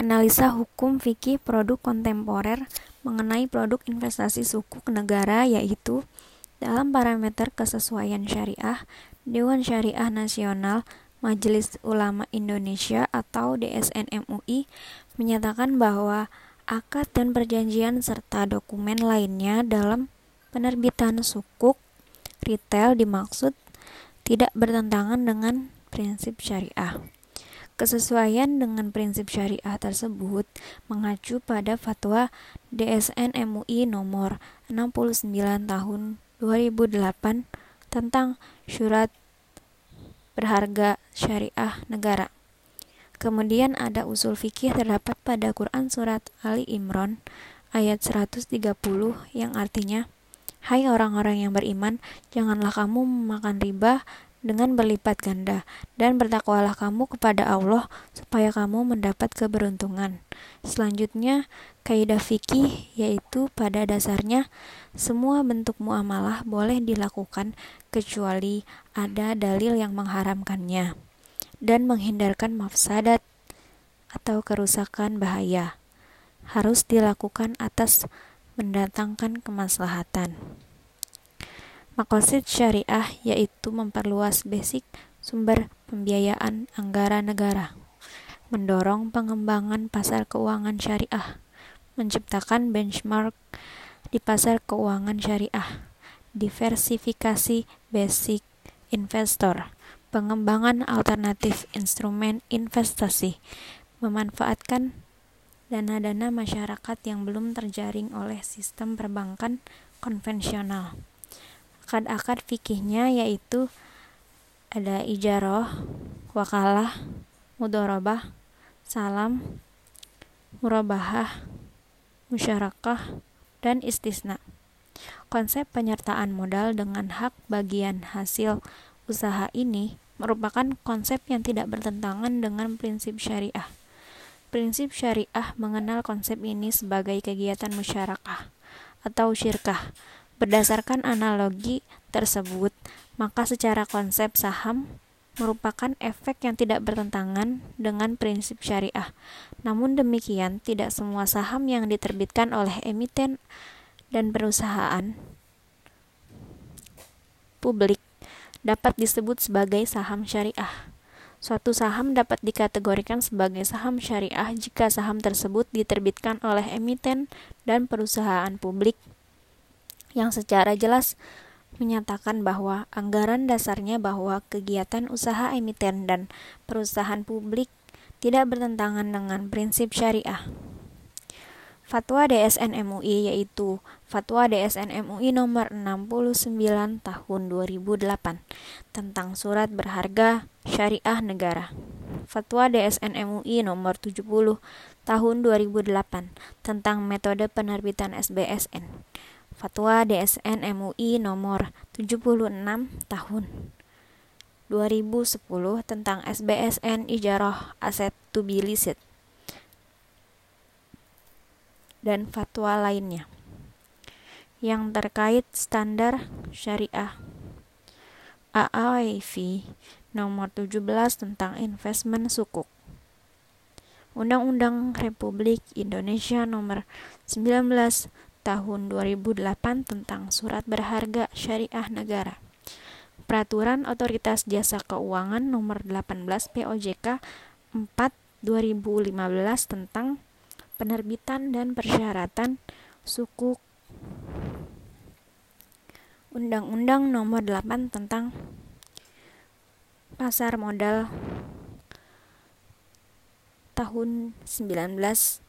Analisa hukum fikih produk kontemporer mengenai produk investasi sukuk negara yaitu dalam parameter kesesuaian syariah, Dewan Syariah Nasional Majelis Ulama Indonesia atau DSN MUI menyatakan bahwa akad dan perjanjian serta dokumen lainnya dalam penerbitan sukuk retail dimaksud tidak bertentangan dengan prinsip syariah. Kesesuaian dengan prinsip syariah tersebut mengacu pada fatwa DSN MUI nomor 69 tahun 2008 tentang syurat berharga syariah negara. Kemudian ada usul fikih terdapat pada Quran surat Ali Imran ayat 130 yang artinya Hai orang-orang yang beriman, janganlah kamu memakan riba dengan berlipat ganda, dan bertakwalah kamu kepada Allah supaya kamu mendapat keberuntungan. Selanjutnya, kaidah fikih yaitu pada dasarnya semua bentuk muamalah boleh dilakukan kecuali ada dalil yang mengharamkannya dan menghindarkan mafsadat atau kerusakan bahaya. Harus dilakukan atas mendatangkan kemaslahatan. Makosid syariah yaitu memperluas basic sumber pembiayaan anggaran negara, mendorong pengembangan pasar keuangan syariah, menciptakan benchmark di pasar keuangan syariah, diversifikasi basic investor, pengembangan alternatif instrumen investasi, memanfaatkan dana-dana masyarakat yang belum terjaring oleh sistem perbankan konvensional akad-akad fikihnya yaitu ada ijaroh, wakalah, mudorobah, salam, murabahah, musyarakah, dan istisna. Konsep penyertaan modal dengan hak bagian hasil usaha ini merupakan konsep yang tidak bertentangan dengan prinsip syariah. Prinsip syariah mengenal konsep ini sebagai kegiatan musyarakah atau syirkah Berdasarkan analogi tersebut, maka secara konsep saham merupakan efek yang tidak bertentangan dengan prinsip syariah. Namun demikian, tidak semua saham yang diterbitkan oleh emiten dan perusahaan publik dapat disebut sebagai saham syariah. Suatu saham dapat dikategorikan sebagai saham syariah jika saham tersebut diterbitkan oleh emiten dan perusahaan publik yang secara jelas menyatakan bahwa anggaran dasarnya bahwa kegiatan usaha emiten dan perusahaan publik tidak bertentangan dengan prinsip syariah. Fatwa DSN MUI yaitu Fatwa DSN MUI nomor 69 tahun 2008 tentang surat berharga syariah negara. Fatwa DSN MUI nomor 70 tahun 2008 tentang metode penerbitan SBSN. Fatwa DSN MUI nomor 76 tahun 2010 tentang SBSN Ijarah Aset to be dan fatwa lainnya yang terkait standar syariah. AAIV nomor 17 tentang investment sukuk. Undang-Undang Republik Indonesia nomor 19 tahun 2008 tentang surat berharga syariah negara. Peraturan Otoritas Jasa Keuangan nomor 18 POJK 4 2015 tentang penerbitan dan persyaratan suku Undang-Undang nomor 8 tentang pasar modal tahun 1995.